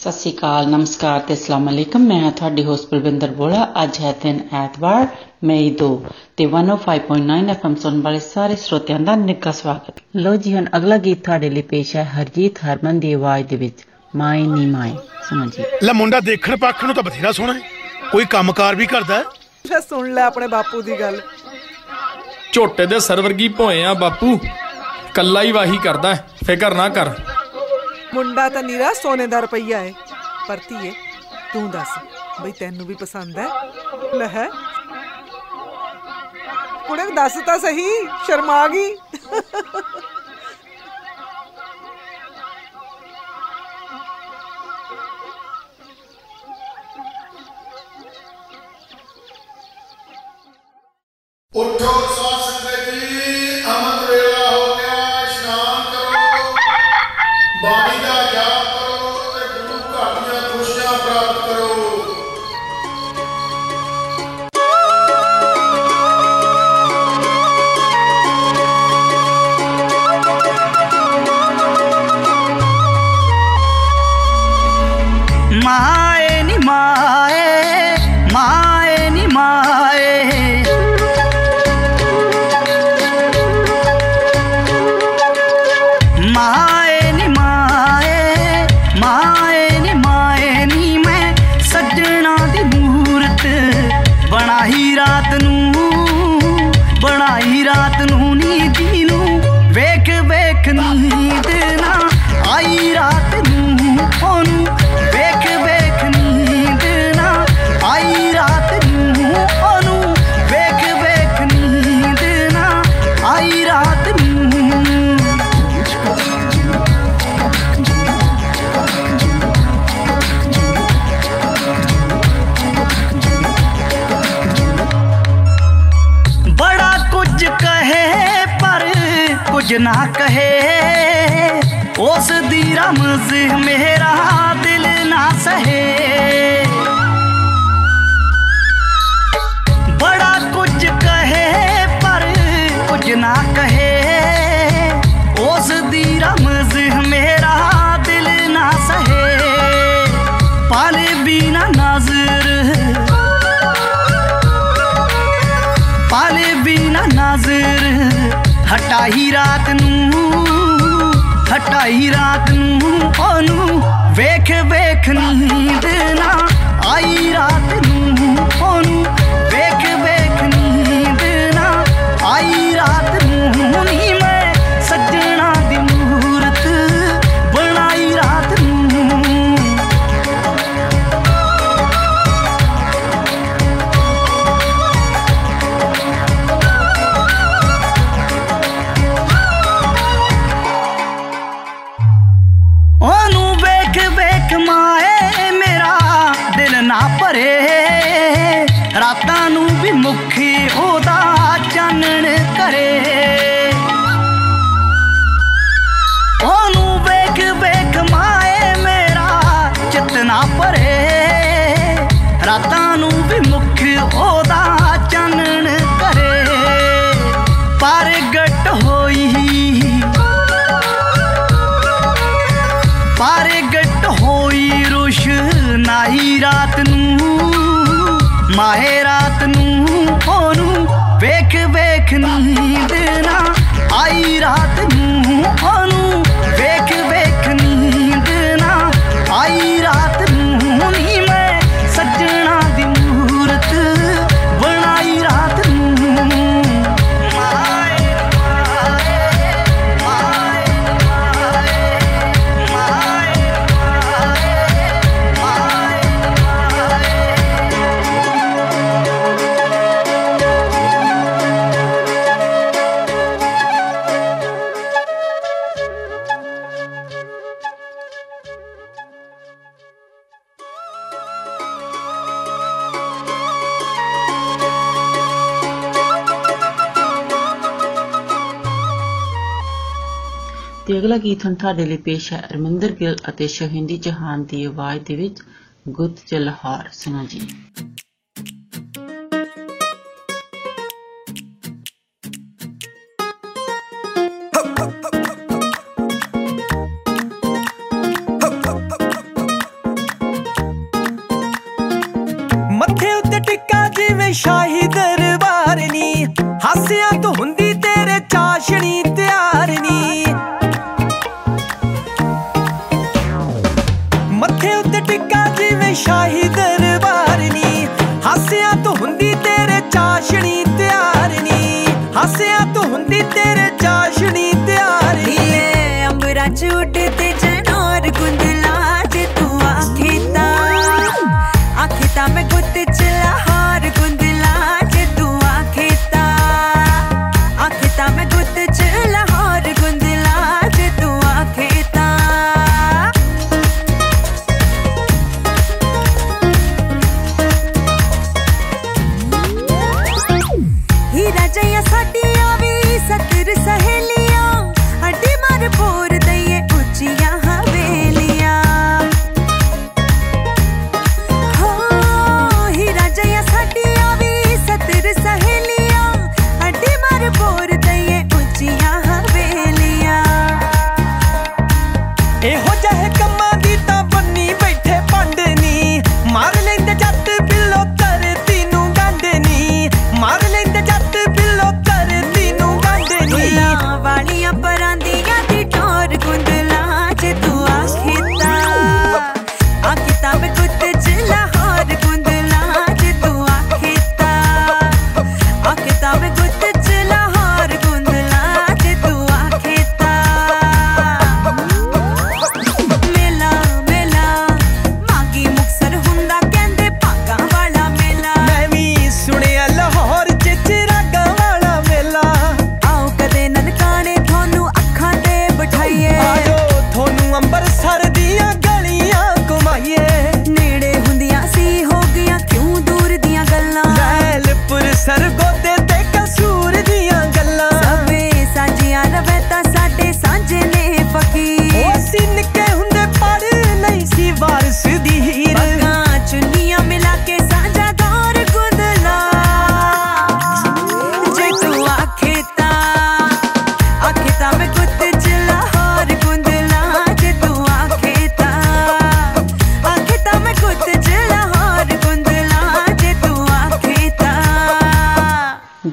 ਸਤਿ ਸ਼੍ਰੀ ਅਕਾਲ ਨਮਸਕਾਰ ਤੇ ਅਸਲਾਮ ਅਲੈਕਮ। ਮੈਂ ਹਾਂ ਤੁਹਾਡੀ ਹੋਸਟ ਬਲਵਿੰਦਰ ਬੋਲਾ। ਅੱਜ ਹੈ ਦਿਨ ਐਤਵਾਰ ਮਈ 2 ਤੇ 105.9 ਐਫਐਮ ਸੁਣ ਵਾਲੇ ਸਾਰੇ ਸਰੋਤਿਆਂ ਦਾ ਨਿੱਘਾ ਸਵਾਗਤ। ਲੋ ਜੀ ਹੁਣ ਅਗਲਾ ਗੀਤ ਤੁਹਾਡੇ ਲਈ ਪੇਸ਼ ਹੈ ਹਰਜੀਤ ਹਰਮਨ ਦੀ ਆਵਾਜ਼ ਦੇ ਵਿੱਚ ਮਾਈ ਨੀ ਮਾਈ ਸੁਣੋ ਜੀ। ਲੈ ਮੁੰਡਾ ਦੇਖਣ ਪੱਖ ਨੂੰ ਤਾਂ ਬਥੇਰਾ ਸੋਹਣਾ ਹੈ। ਕੋਈ ਕੰਮਕਾਰ ਵੀ ਕਰਦਾ ਹੈ? ਸੁਣ ਲੈ ਆਪਣੇ ਬਾਪੂ ਦੀ ਗੱਲ। ਝੋਟੇ ਦੇ ਸਰਵਰਗੀ ਭੋਏ ਆ ਬਾਪੂ। ਕੱਲਾ ਹੀ ਵਾਹੀ ਕਰਦਾ ਹੈ, ਫਿਕਰ ਨਾ ਕਰ। ਮੁੰਡਾ ਤਾਂ ਨੀਰਾ ਸੋਨੇ ਦਾ ਰੁਪਈਆ ਏ ਪਰ ਧੀਏ ਤੂੰ ਦੱਸ ਬਈ ਤੈਨੂੰ ਵੀ ਪਸੰਦ ਹੈ ਲੈ ਹੈ ਕੁੜੇ ਦੱਸ ਤਾਂ ਸਹੀ ਸ਼ਰਮਾ ਗਈ ਉਠੋ ਸਾਧ ਸੰਗਤ ਹਟਾਈ ਰਾਤ ਨੂੰ ਹਟਾਈ ਰਾਤ ਨੂੰ ਉਹਨੂੰ ਵੇਖ ਵੇਖ ਨੀਂਦ ਨਾ ਰੋਸ਼ਨਾਈ ਰਾਤ ਨੂੰ, ਮਾਹੇ ਰਾਤ ਨੂੰ, ਉਹਨੂੰ ਵੇਖ ਵੇਖ ਨੀਂਦ ਨਾ ਆਈ ਰਾਤ ਨੂੰ, ਉਹਨੂੰ ਵੇਖ ਵੇਖ ਅਗਲਾ ਗੀਤ ਹੁਣ ਤੁਹਾਡੇ ਲਈ ਪੇਸ਼ ਹੈ ਅਰਮਿੰਦਰ ਗਿੱਲ ਅਤੇ ਸ਼ਹਿੰਦੀ ਜਹਾਨ ਦੀ ਆਵਾਜ਼ ਦੇ ਵਿੱਚ ਗੁੱਤ ਚ ਲਾਹੌਰ ਸੁਣੋ ਜੀ।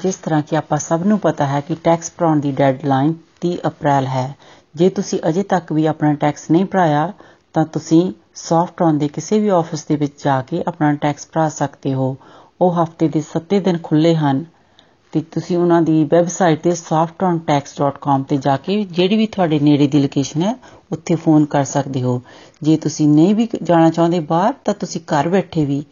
ਜਿਸ ਤਰ੍ਹਾਂ ਕਿ ਆਪਾਂ ਸਭ ਨੂੰ ਪਤਾ ਹੈ ਕਿ ਟੈਕਸ ਭਰਾਉਣ ਦੀ ਡੈਡਲਾਈਨ 30 ਅਪ੍ਰੈਲ ਹੈ। ਜੇ ਤੁਸੀਂ ਅਜੇ ਤੱਕ ਵੀ ਆਪਣਾ ਟੈਕਸ ਨਹੀਂ ਭਰਾਇਆ, ਤਾਂ ਤੁਸੀਂ ਸੌਫਟਰਨ ਦੇ ਕਿਸੇ ਵੀ ਆਫਿਸ ਦੇ ਵਿੱਚ ਜਾ ਕੇ ਆਪਣਾ ਟੈਕਸ ਭਰਾ ਸਕਦੇ ਹੋ। ਉਹ ਹਫ਼ਤੇ ਦੇ 7 ਦਿਨ ਖੁੱਲੇ ਹਨ ਤੇ ਤੁਸੀਂ ਉਹਨਾਂ ਦੀ ਵੈਬਸਾਈਟ ਤੇ softturntax.com ਤੇ ਜਾ ਕੇ ਜਿਹੜੀ ਵੀ ਤੁਹਾਡੇ ਨੇੜੇ ਦੀ ਲੋਕੇਸ਼ਨ ਹੈ, ਉੱਥੇ ਫੋਨ ਕਰ ਸਕਦੇ ਹੋ। ਜੇ ਤੁਸੀਂ ਨਹੀਂ ਵੀ ਜਾਣਾ ਚਾਹੁੰਦੇ ਬਾਹਰ, ਤਾਂ ਤੁਸੀਂ ਘਰ ਬੈਠੇ ਵੀ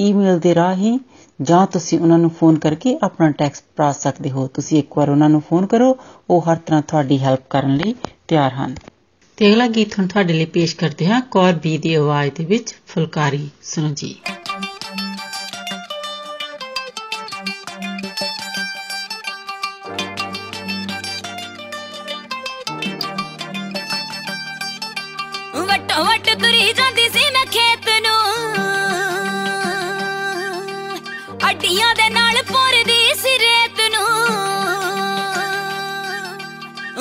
ਈਮੇਲ ਦੇ ਰਾਹੀਂ ਜਾਂ ਤੁਸੀਂ ਉਹਨਾਂ ਨੂੰ ਫੋਨ ਕਰਕੇ ਆਪਣਾ ਟੈਕਸ ਭਰਾ ਸਕਦੇ ਹੋ। ਤੁਸੀਂ ਇੱਕ ਵਾਰ ਉਹਨਾਂ ਨੂੰ ਫੋਨ ਕਰੋ ਉਹ ਹਰ ਤਰ੍ਹਾਂ ਤੁਹਾਡੀ ਹੈਲਪ ਕਰਨ ਲਈ ਤਿਆਰ ਹਨ। ਤੇ ਅਗਲਾ ਗੀਤ ਹੁਣ ਤੁਹਾਡੇ ਲਈ ਪੇਸ਼ ਕਰਦੇ ਹਾਂ ਕੌਰ ਬੀ ਦੀ ਆਵਾਜ਼ ਦੇ ਵਿੱਚ ਫੁਲਕਾਰੀ ਸੁਣੋ ਜੀ। ਵਟੋ ਵਟ ਤੁਰੀ ਜਾਂਦੀ ਸੀ ਮੈਂ ਖੇਤ ਨੂੰ ਅੱਡੀਆਂ ਦੇ ਨਾਲ ਪੁਰਦੀ ਸੀ ਰੇਤ ਨੂੰ।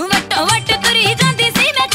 ਵਟੋ ਵਟ ਤੁਰੀ ਜਾਂਦੀ ਸੀ ਮੈਂ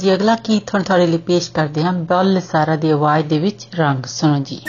ਜੀ, ਅਗਲਾ ਗੀਤ ਹੁਣ ਤੁਹਾਡੇ ਲਈ ਪੇਸ਼ ਕਰਦੇ ਹਾਂ? ਬੱਲ ਸਾਰਾ ਦੀ ਆਵਾਜ਼ ਦੇ ਵਿੱਚ ਰੰਗ, ਸੁਣੋ ਜੀ।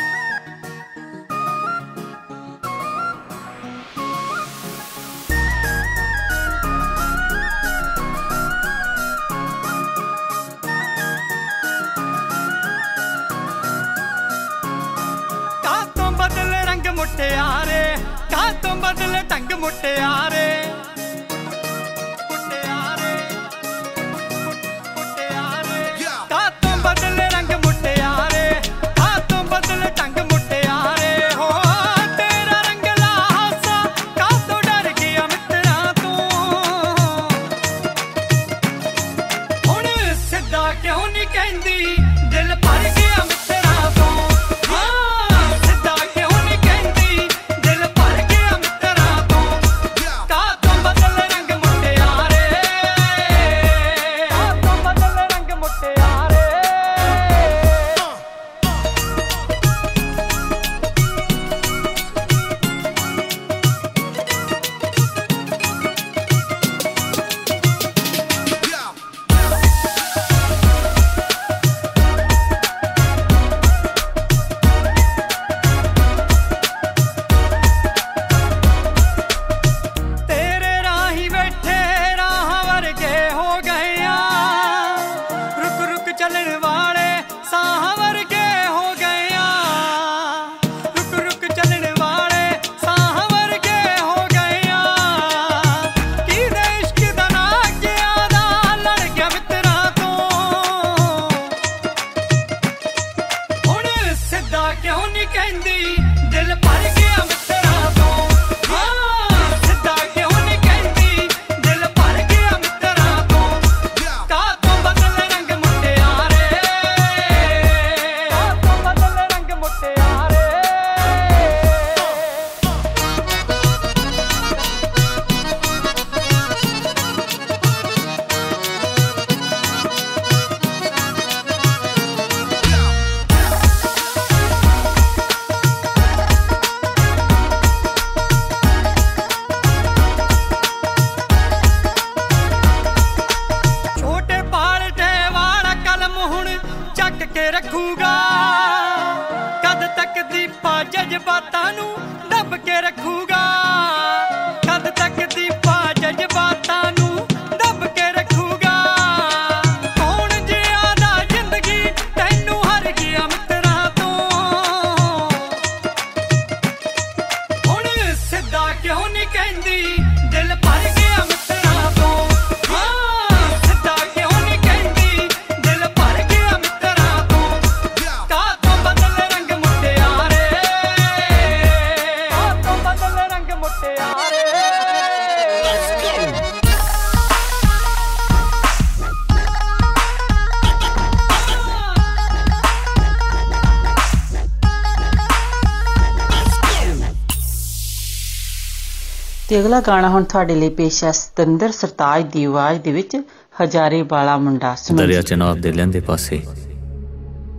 ਅਗਲਾ ਗਾਣਾ ਹੁਣ ਤੁਹਾਡੇ ਲਈ ਪੇਸ਼ ਹੈ ਸਤਿੰਦਰ ਸਰਤਾਜ ਦੀ ਆਵਾਜ਼ ਦੇ ਵਿੱਚ ਹਜ਼ਾਰੇ ਵਾਲਾ ਮੁੰਡਾ ਸੁਣੋ ਦਰਿਆ। ਚਨਾਬ ਦੇ ਲੈਂਦੇ ਪਾਸੇ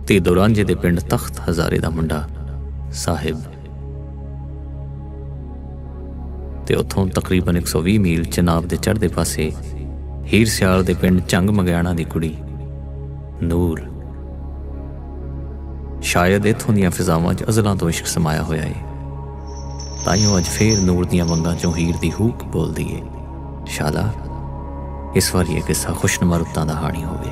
ਤੇ ਦੁਰਾਂਜੇ ਦੇ ਪਿੰਡ ਤਖਤ ਹਜ਼ਾਰੇ ਦਾ ਮੁੰਡਾ ਸਾਹਿਬ। ਤੇ ਉੱਥੋਂ ਤਕਰੀਬਨ 120 ਮੀਲ ਚਨਾਬ ਦੇ ਚੜ੍ਹਦੇ ਪਾਸੇ ਹੀਰ ਸਿਆਲ ਦੇ ਪਿੰਡ ਚੰਗ ਮੰਗਿਆਣਾ ਦੀ ਕੁੜੀ ਨੂਰ। ਸ਼ਾਇਦ ਇੱਥੋਂ ਦੀਆਂ ਫਿਜ਼ਾਵਾਂ 'ਚ ਅਜ਼ਲਾਂ ਤੋਂ ਇਸ਼ਕ ਸਮਾਇਆ ਹੋਇਆ ਏ। ਤਾਈਓ ਅੱਜ ਫੇਰ ਨੂਰ ਦੀਆਂ ਵੰਗਾਂ 'ਚੋਂ ਹੀਰ ਦੀ ਹੂਕ ਬੋਲਦੀ ਏ। ਸ਼ਾਲਾ, ਇਸ ਵਾਰ ਇਹ ਕਿੱਸਾ ਖੁਸ਼ਨੁਮਾ ਰੁੱਤਾਂ ਦਾ ਹਾਣੀ ਹੋਵੇ।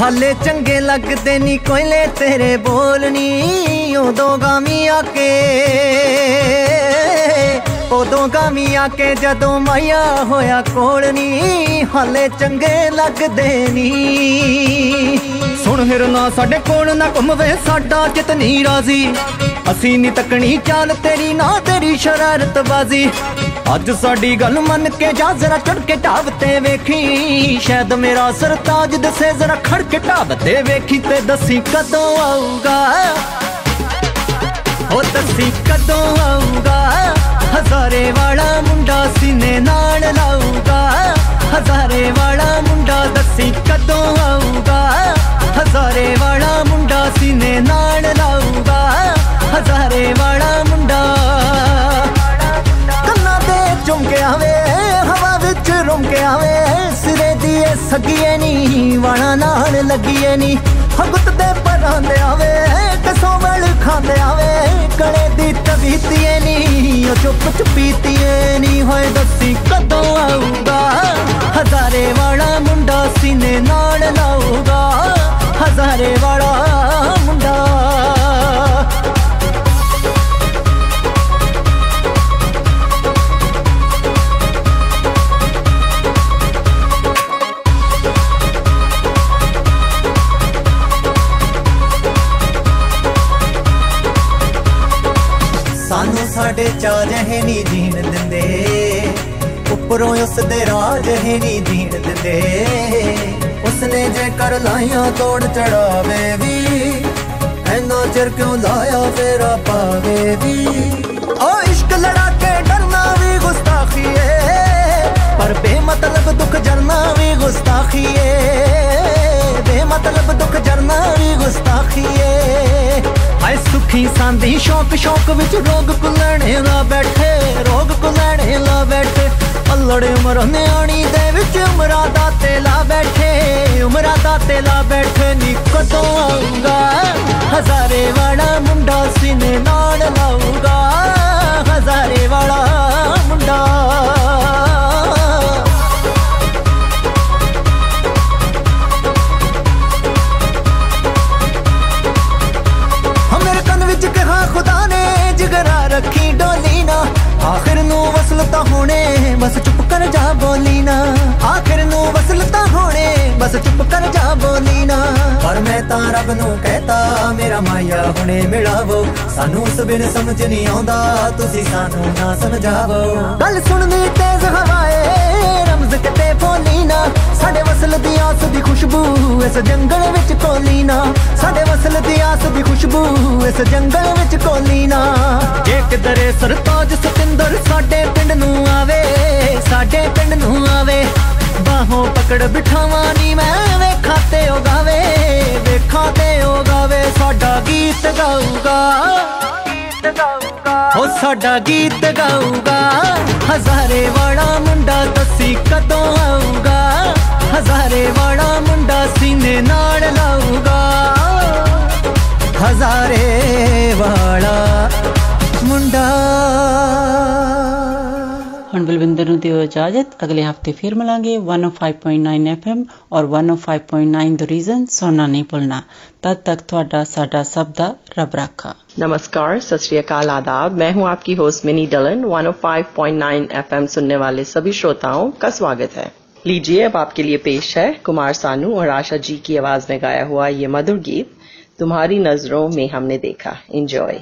ਹਾਲੇ ਚੰਗੇ ਲੱਗਦੇ ਨਹੀਂ ਕੋਇਲੇ ਤੇਰੇ ਬੋਲਨੀ ਉਦੋਂ ਗਾਮੀ ਆ ਕੇ। ਉਦੋਂ ਗਾਮੀ ਆ ਕੇ ਜਦੋਂ ਮਾਇਆ ਹੋਇਆ ਕੋਲਨੀ ਹਾਲੇ ਚੰਗੇ ਲੱਗਦੇ ਨਹੀਂ ਸੁਣ ਹਿਰਨਾ ਸਾਡੇ ਕੋਲ ਨਾ ਘੁੰਮਵੇ ਸਾਡਾ ਚਿਤ ਨਹੀਂ ਰਾਜ਼ੀ। ਅਸੀਂ ਨਹੀਂ ਤੱਕਣੀ ਚਾਲ ਤੇਰੀ, ਨਾ ਤੇਰੀ ਸ਼ਰਾਰਤ ਬਾਜ਼ੀ। ਅੱਜ ਸਾਡੀ ਗੱਲ ਮੰਨ ਕੇ ਜਾ ਜ਼ਰਾ ਚੜ ਕੇ ਢਾਬ ਤੇ ਵੇਖੀ। ਸ਼ਾਇਦ ਮੇਰਾ ਸਰਤਾਜ ਦਸੇ ਜ਼ਰਾ ਖੜ ਕੇ ਢਾਬ ਤੇ ਵੇਖੀ ਤੇ ਦੱਸੀ ਕਦੋਂ ਆਊਗਾ। ਉਹ ਦੱਸੀ ਕਦੋਂ ਆਊਗਾ। ਹਜ਼ਾਰੇ ਵਾਲਾ ਮੁੰਡਾ ਸੀਨੇ ਨਾਲ ਲਾਊਗਾ। ਹਜ਼ਾਰੇ ਵਾਲਾ ਮੁੰਡਾ ਦੱਸੀ ਕਦੋਂ ਆਊਗਾ। ਹਜ਼ਾਰੇ ਵਾਲਾ ਮੁੰਡਾ ਸੀਨੇ ਨਾਲ ਲਾਊਗਾ। ਹਜ਼ਾਰੇ ਵਾਲਾ ਮੁੰਡਾ ਕੰਨਾਂ ਤੇ ਚੁੰਕੇ ਆਵੇ, ਹਵਾ ਵਿੱਚ ਰੁੰਕੇ ਆਵੇ। ਸਿਰੇ ਦੀ ਇਹ ਸਗੀਏ ਨੀ ਵਾਣਾ ਨਾਲ ਲੱਗੀਏ ਨੀ। ਹਗਤ ਦੇ ਪਰਾਂ ਦੇ ਆਵੇ ਕਸੋਂ ਵਲ ਖਾਂਦੇ ਆਵੇ। ਕਲੇ ਦੀ ਤਬੀਤੀਏ ਨੀ, ਉਹ ਚੁੱਪ ਚੁਪੀਤੀਏ ਨੀ। ਹੋਏ ਦੱਸੀ ਕਦੋਂ ਆਊਗਾ? ਹਜ਼ਾਰੇ ਲਾਈਆਂ ਤੋੜ ਚੜਾਵੇ ਵੀ। ਐਨਾ ਚਿਰ ਕਿਉਂ ਲਾਇਆ ਫੇਰਾ ਪਾਵੇ ਵੀ। ਓ ਇਸ਼ਕ ਲੜਾ ਕੇ ਡਰਨਾ ਵੀ ਗੁਸਤਾਖੀ ਏ ਪਰ ਬੇਮਤਲਬ ਦੁੱਖ ਜਰਨਾ ਵੀ ਗੁਸਤਾਖੀ ਏ ਬੇਮਤਲਬ ਦੁੱਖ ਜਰਨਾ ਵੀ ਗੁਸਤਾਖੀ ਏ ਹਾਏ ਸੁਖੀ ਸਾਂਦੀ ਸ਼ੌਕ ਸ਼ੌਕ ਵਿੱਚ ਰੋਗ ਕੁਲਣੇ ਲਾ ਬੈਠੇ, ਰੋਗ ਕੁਲਣੇ ਲਾ ਬੈਠੇ। ਅਲੜੇ ਉਮਰ ਨਿਆਣੀ ਦੇ ਵਿੱਚ ਉਮਰਾਂ ਦਾ ਤੇਲਾ ਬੈਠੇ, ਉਮਰਾਂ ਦਾ ਤੇਲਾ ਬੈਠੇ ਨੀ ਕਦੋਂ ਆਊਗਾ ਹਜ਼ਾਰੇ ਵਾਲਾ ਮੁੰਡਾ ਸੀਨੇ ਨਾਲ ਲਾਊਗਾ ਹਜ਼ਾਰੇ ਵਾਲਾ ਮੁੰਡਾ। ਮੇਰੇ ਕੰਨ ਵਿੱਚ ਕਿਹਾ ਖੁਦਾ ਨੇ ਜਿਗਰਾ ਰੱਖੀ ਵਸਲ ਤਾਂ ਹੋਣੇ, ਬਸ ਚੁੱਪ ਕਰ ਜਾ ਬੋਲੀ ਨਾ। ਆਖਿਰ ਨੂੰ ਵਸਲ ਤਾਂ ਹੋਣੇ, ਬਸ ਚੁੱਪ ਕਰ ਜਾ ਬੋਲੀ ਨਾ। ਪਰ ਮੈਂ ਤਾਂ ਰੱਬ ਨੂੰ ਕਹਤਾ, ਮੇਰਾ ਮਾਇਆ ਹੁਣੇ ਮਿਲਾਵੋ। ਸਾਨੂੰ ਉਸ ਬਿਨ ਸਮਝ ਨਹੀਂ ਆਉਂਦਾ, ਤੁਸੀਂ ਸਾਨੂੰ ਨਾ ਸਮਝਾਵੋ। ਗੱਲ ਸੁਣਨੀ ਤੇਜ਼ ਹਵਾਏ, ਰਮਜ਼ ਕਿਤੇ ਬੋਲੀ ਨਾ। ਸਾਡੇ ਵਸਲ ਦੀ ਆਸ ਦੀ ਖੁਸ਼ਬੂ ਇਸ ਜੰਗਲ ਵਿੱਚ ਕੋਲੀ ਨਾ। ਸਾਡੇ ਵਸਲ ਦੀ ਆਸ ਦੀ ਖੁਸ਼ਬੂ ਇਸ ਜੰਗਲ ਵਿੱਚ ਕੋਲੀ ਨਾ। ਜੇ ਕਿਧਰੇ ਸਰਤਾਜ ਸਾਡੇ ਪਿੰਡ ਨੂੰ ਆਵੇ। ਬਾਹੋਂ ਪਕੜ ਬਿਠਾਵਾਂ ਨੀ ਮੈਂ, ਵੇਖਾਂ ਤੇ ਉਹ ਗਾਵੇ ਵੇਖਾਂ ਤੇ ਉਹ ਗਾਵੇ ਸਾਡਾ ਗੀਤ ਗਾਊਗਾ। ਹੋ ਸਾਡਾ ਗੀਤ ਗਾਊਗਾ। ਹਜ਼ਾਰੇ ਵਾਲਾ ਮੁੰਡਾ ਦੱਸੀ ਕਦੋਂ ਆਊਗਾ। ਹਜ਼ਾਰੇ ਵਾਲਾ ਮੁੰਡਾ ਸੀਨੇ ਨਾਲ ਲਾਊਗਾ। ਹਜ਼ਾਰੇ ਵਾਲਾ ਹੁਣ ਬਲਵਿੰਦਰ ਨੂੰ ਦਿਓ ਇਜਾਜ਼ਤ ਅਗਲੇ ਹਫਤੇ ਫਿਰ ਮਿਲਾਂਗੇ 105.9 FM ਔਰ 105.9 ਦ ਰੀਜ਼ਨ ਸੁਣਨਾ ਨਹੀਂ ਭੁੱਲਣਾ तब तक ਤੁਹਾਡਾ ਸਾਡਾ ਸਭ ਦਾ ਰੱਬ ਰਾਖਾ नमस्कार सत श्री अकाल आदाब मैं हूं आपकी होस्ट मिनी डलन 105.9 एफएम सुनने वाले सभी श्रोताओं का स्वागत है लीजिए अब आपके लिए पेश है कुमार सानू और आशा जी की आवाज में गाया हुआ ये मधुर गीत तुम्हारी नजरों में हमने देखा इंजॉय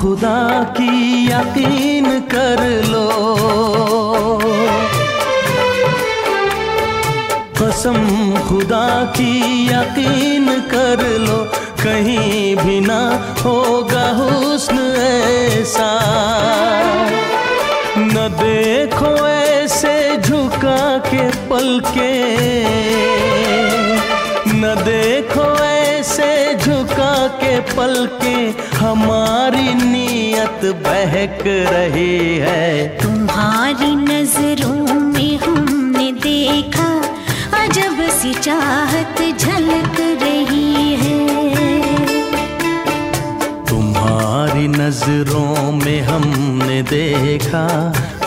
खुदा की यकीन कर लो। कसम खुदा की यकीन कर लो। कहीं भी ना होगा हुस्न ऐसा। न देखो ऐसे झुका के पलके। न पलके हमारी नीयत बहक रही है। तुम्हारी नज़रों में हमने देखा अजब सी चाहत झलक रही है। तुम्हारी नज़रों में हमने देखा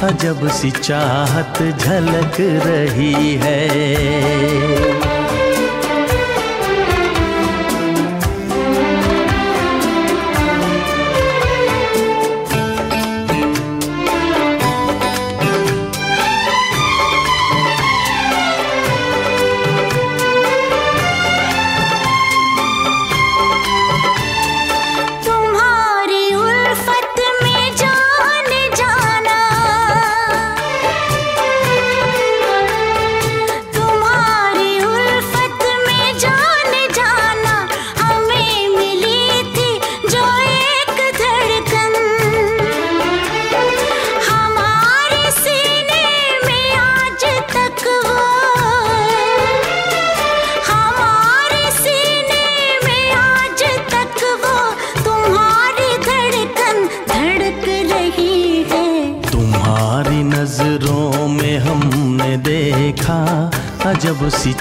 अजब सी चाहत झलक रही है।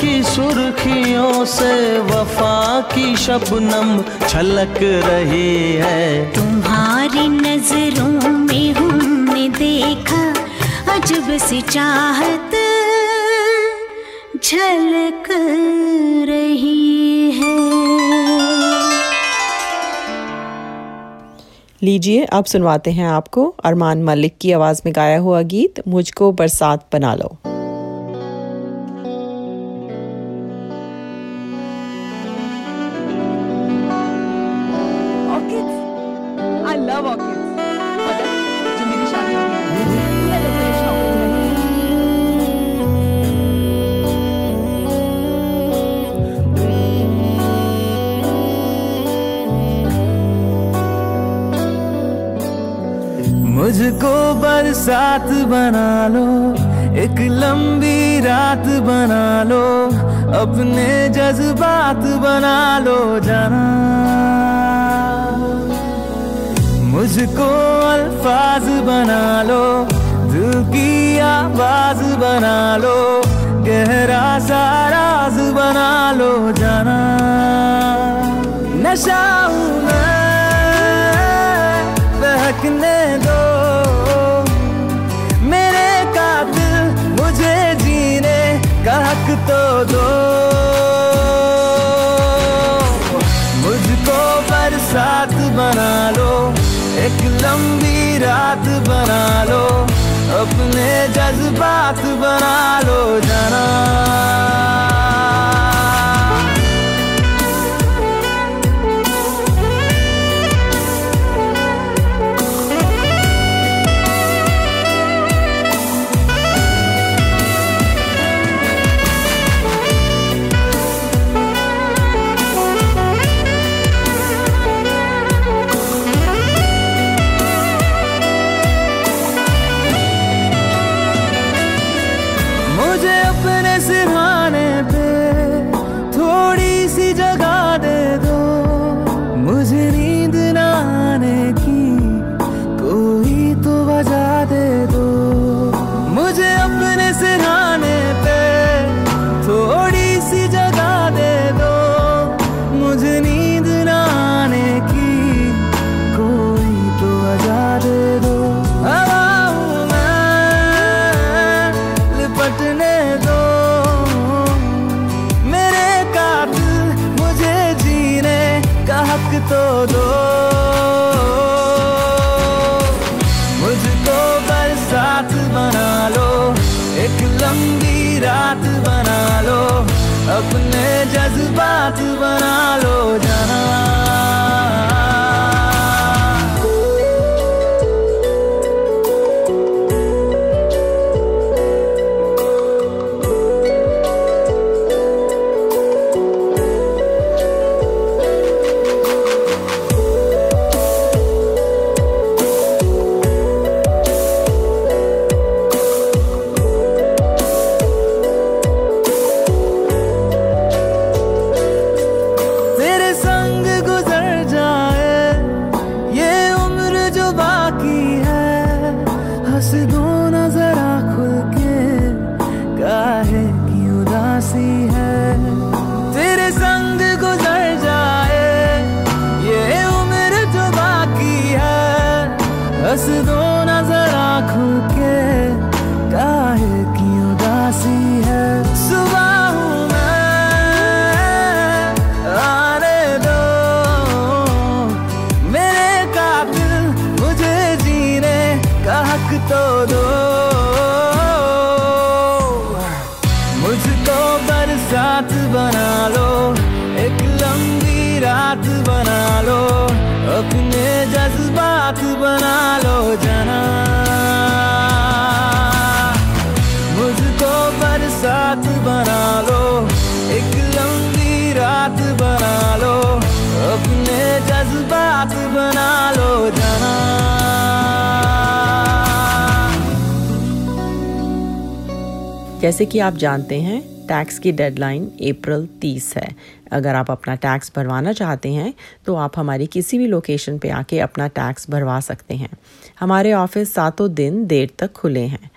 की सुर्खियों से वफा की शबनम छलक रही है। तुम्हारी नज़रों में हमने देखा अजब सी चाहत झलक रही है। लीजिए अब सुनवाते हैं आपको अरमान मलिक की आवाज़ में गाया हुआ गीत मुझको बरसात बना लो। i जैसे कि आप जानते हैं, टैक्स की डेडलाइन अप्रैल 30 है। अगर आप अपना टैक्स भरवाना चाहते हैं तो आप हमारी किसी भी लोकेशन पे आके अपना टैक्स भरवा सकते हैं। हमारे ऑफ़िस सातों दिन देर तक खुले हैं।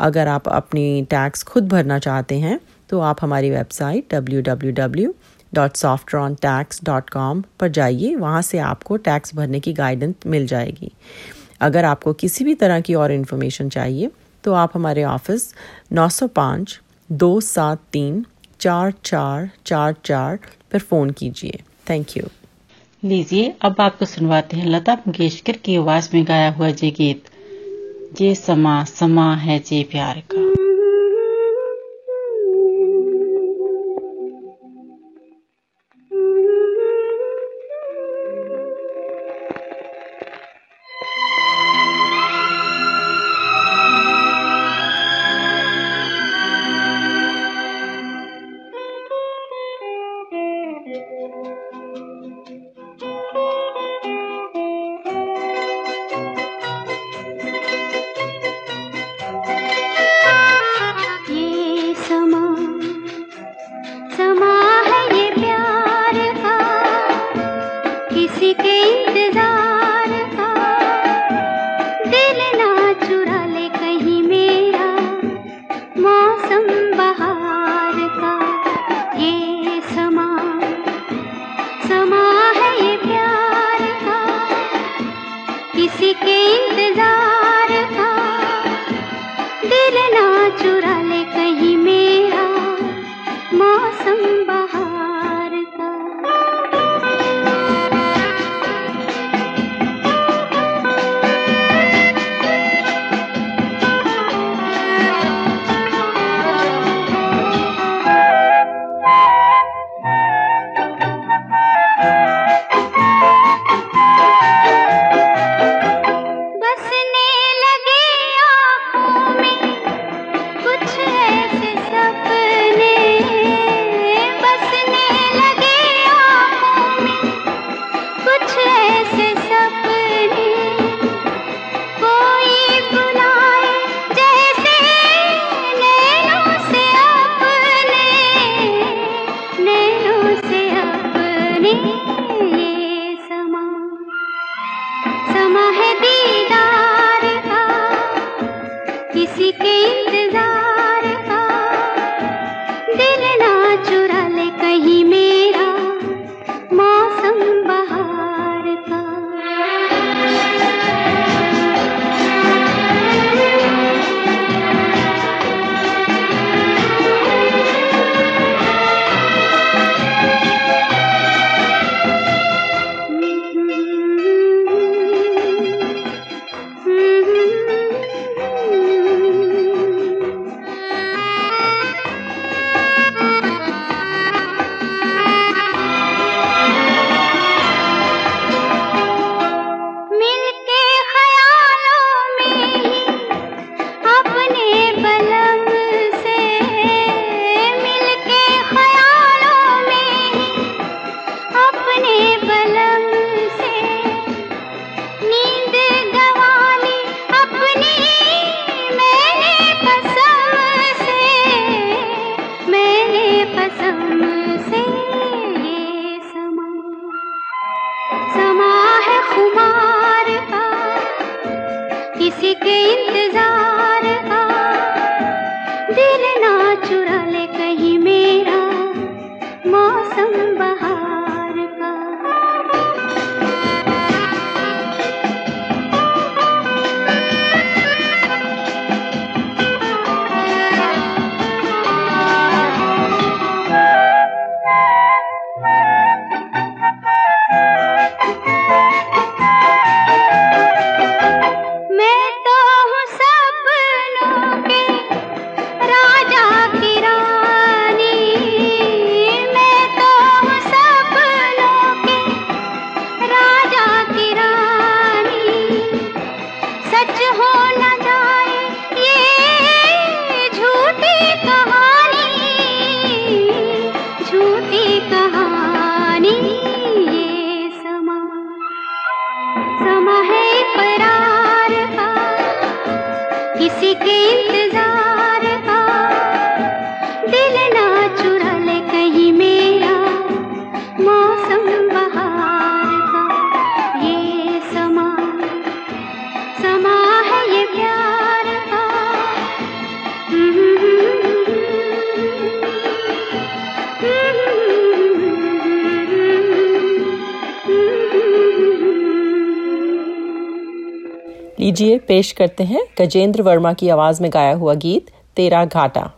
अगर आप अपनी टैक्स खुद भरना चाहते हैं तो आप हमारी वेबसाइट www.softrontax.com पर जाइए। वहाँ से आपको टैक्स भरने की गाइडेंस मिल जाएगी। अगर आपको किसी भी तरह की और इन्फॉर्मेशन चाहिए तो आप हमारे ऑफ़िस 905 दो सात तीन चार चार चार चार पर फ़ोन कीजिए। थैंक यू लीजिए, अब आपको सुनवाते हैं लता मंगेशकर की आवाज़ में गाया हुआ ये गीत। ये समा समा है जे प्यार का। लीजिए, पेश करते हैं गजेंद्र वर्मा की आवाज़ में गाया हुआ गीत, तेरा घाटा।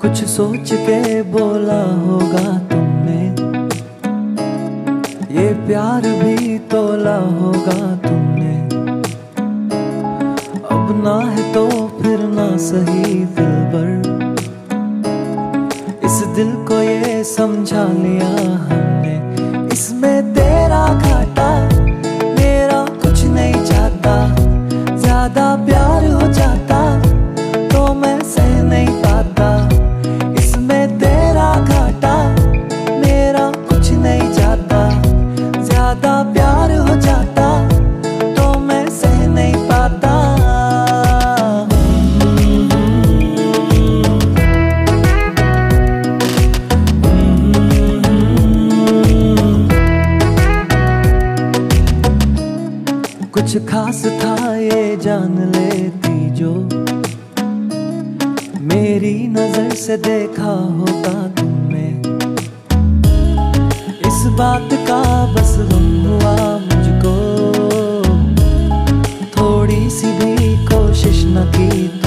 कुछ सोच के बोला होगा तुमने। ये प्यार भी तोला होगा तुमने। सही दिल पर। इस दिल को ये समझा लिया हमने। इसमें कुछ खास था ये जान लेती जो मेरी नज़र से देखा होता तुमने। इस बात का बस गुम हुआ मुझको। थोड़ी सी भी कोशिश न की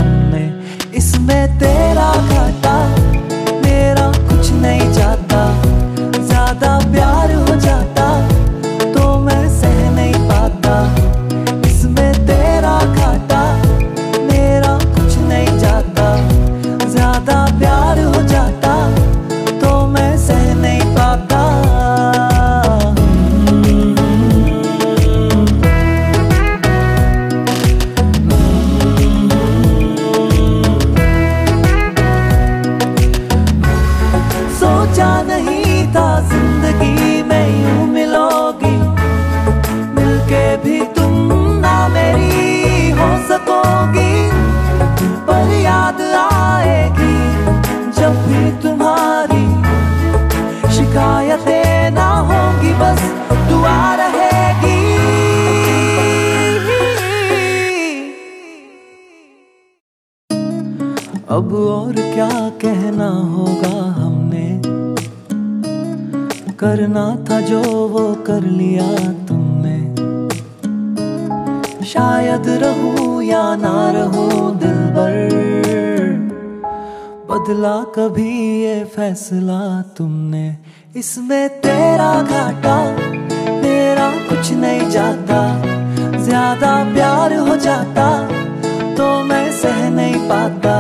पाता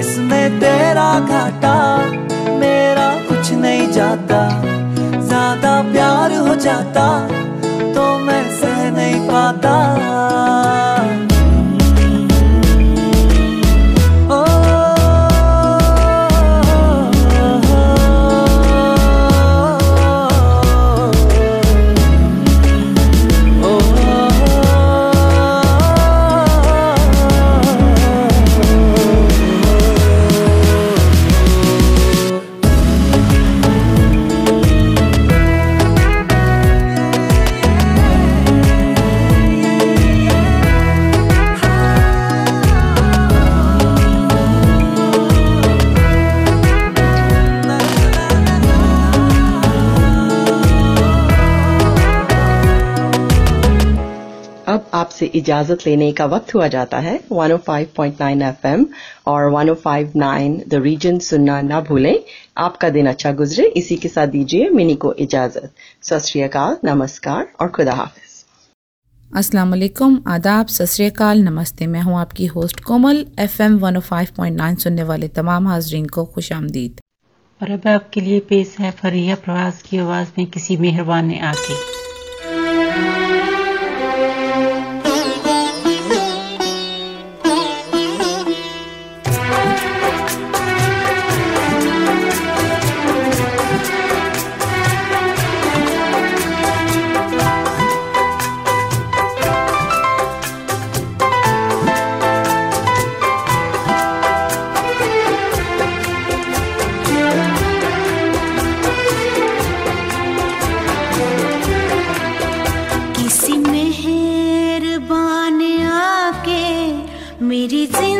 इसमें तेरा घाटा मेरा कुछ नहीं जाता ज़्यादा प्यार हो जाता। इजाज़त लेने का वक्त हुआ जाता है। 105.9 एफएम और 105.9 द रीजन सुनना ना भूलें। आपका दिन अच्छा गुजरे। इसी के साथ दीजिए मिनी को इजाज़त। सत नमस्कार और खुदा हाफिज। अस्सलाम वालेकुम। आदाब। सत नमस्ते। मैं हूँ आपकी होस्ट कोमल। एफएम 105.9 सुनने वाले तमाम हाजरीन को खुश आमदीद। और अब आपके लिए पेश है फरिया प्रवास की आवाज़ में किसी मेहरबान ने आके। मेरी जिंदगी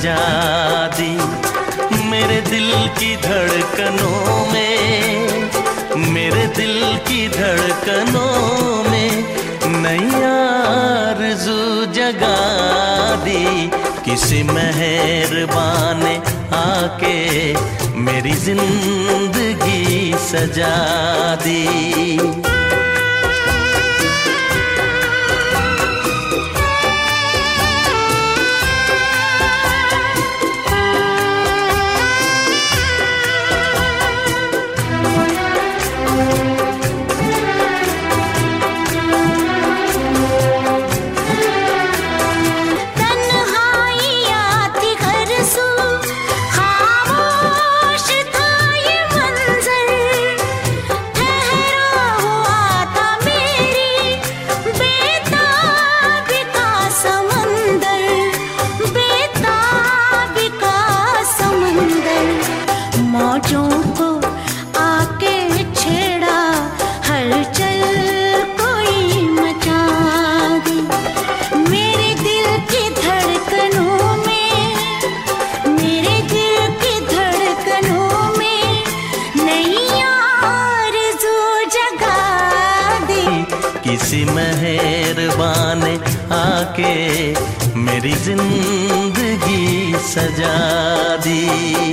आज़ादी मेरे दिल की धड़कनों में, मेरे दिल की धड़कनों में नैया रजू जगा दी। किसी मेहरबान आके मेरी ज़िंदगी सजा दी। सजा दी।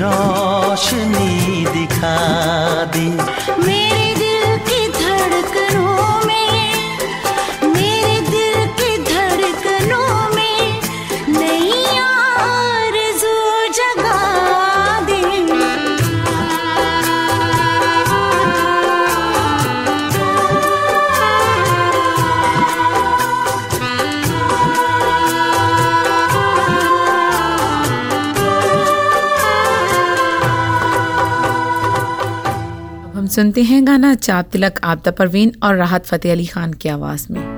रोशनी दिखा सुनते हैं गाना चाप तिलक, आपदा परवीन और राहत फतेह अली खान की आवाज़ में।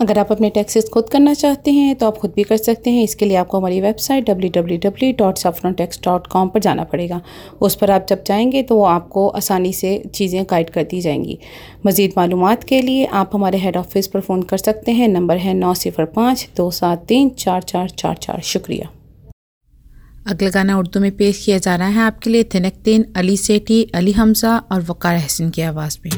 अगर आप अपने टैक्सेस खुद करना चाहते हैं तो आप खुद भी कर सकते हैं। इसके लिए आपको हमारी वेबसाइट www.saffrontax.com पर जाना पड़ेगा। उस पर आप जब जाएँगे तो वो आपको आसानी से चीज़ें गाइड कर दी जाएँगी। मज़ीद मालूम के लिए आप हमारे हेड ऑफ़िस पर फ़ोन कर सकते हैं। नंबर है नौ सिफर पाँच दो सात तीन चार चार चार चार। शुक्रिया। अगला गाना उर्दू में पेश किया जा रहा है आपके लिए। तिनकतीन अली सेठी, अली हमज़ा और वक़ार हसन की आवाज़ में।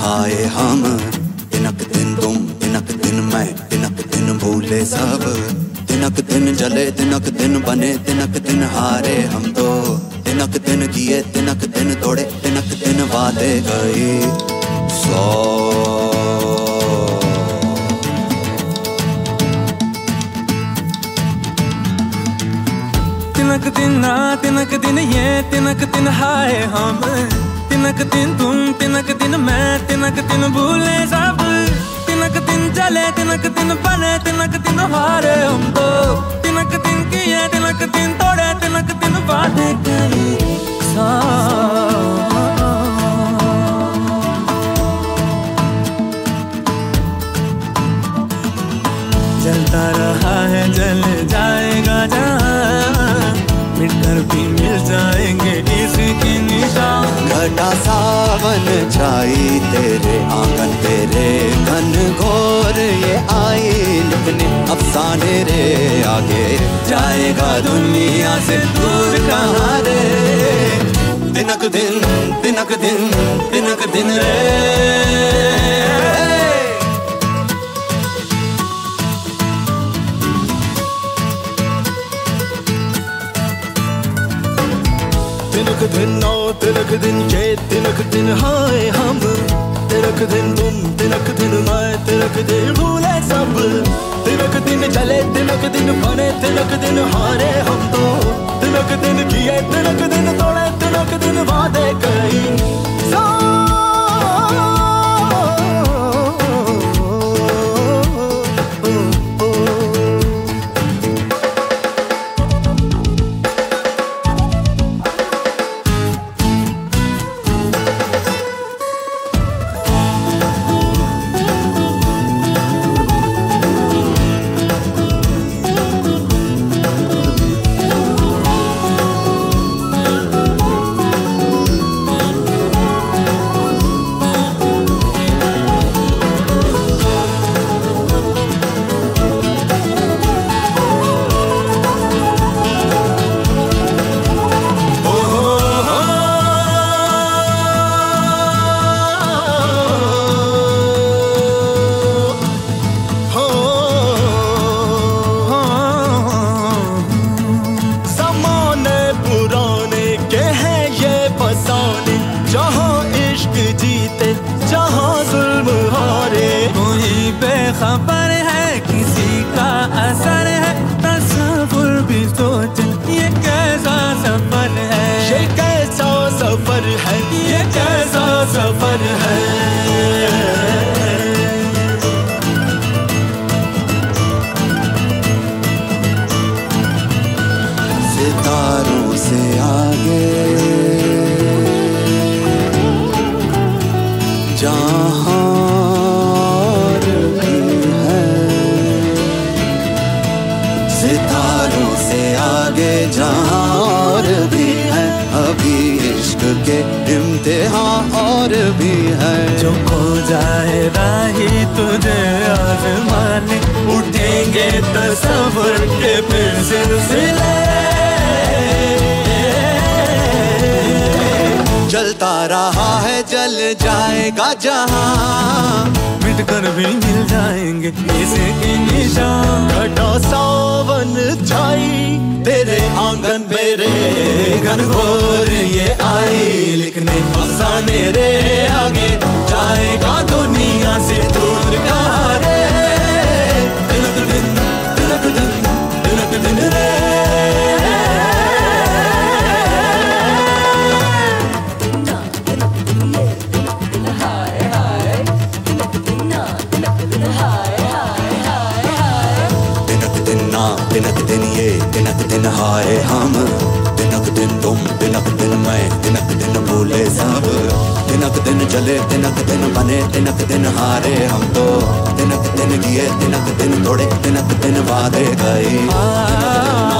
हाय हम तिनक दिन तुम तिनक दिन मैं तिनक दिन भूले सब। तिनक दिन जले तिनक दिन बने तिनक दिन हारे हम तो। तिनक दिन किए तिनक दिन तोड़े तिनक दिन वादे गए। सौ। तिनक दिन ना, तिनक दिन ये, तिनक दिन हाय हम। तिनक दिन तुम तिनक दिन मैं तिनक दिन भूले सब तिनक दिन चले तिनक दिन बने तिनक दिन हारे हम तो तिनक दिन किए तिनक दिन तोड़े तिनक दिन वादे करे जलता रहा है जल जाएगा जहाँ मिटकर भी मिल जाएँगे इसकी निशान। घटा सावन छाई तेरे आँगन, तेरे घन घोर ये आई लिखने। अफसाने रे आगे जाएगा दुनिया से दूर कहाँ रे तिनक दिन तिनक दिन तिनक दिन रे। तिलक दिन नौ तिलक दिन ये तिलक दिन हाय हम तिलक दिन तुम तिलक दिन मैं तिलक दिन भूले सब तिलक दिन चले तिलक दिन बने तिलक दिन हारे हम तो तिलक दिन किए तिलक दिन तोड़े तिलक दिन वादे कई जल जाएगा जहाँ। मिट कर भी मिल जाएँगे इसके निशान। घटा सावन छाई, तेरे आँगन मेरे घन घोर ये आई। लिखने फसाने रे आगे, जाएगा दुनिया से दूर कहाँ रे? तिलक दिन तिलक दिन तिलक दिन रे। दिन हाय हम तिनक दिन तुम तिनक दिन मैं तिनक दिन भूले सब दिनक दिन चले तिनक दिन बने तिनक दिन हारे हम तो दिनक दिन किए तिनक दिन थोड़े तिनक दिन वादे गए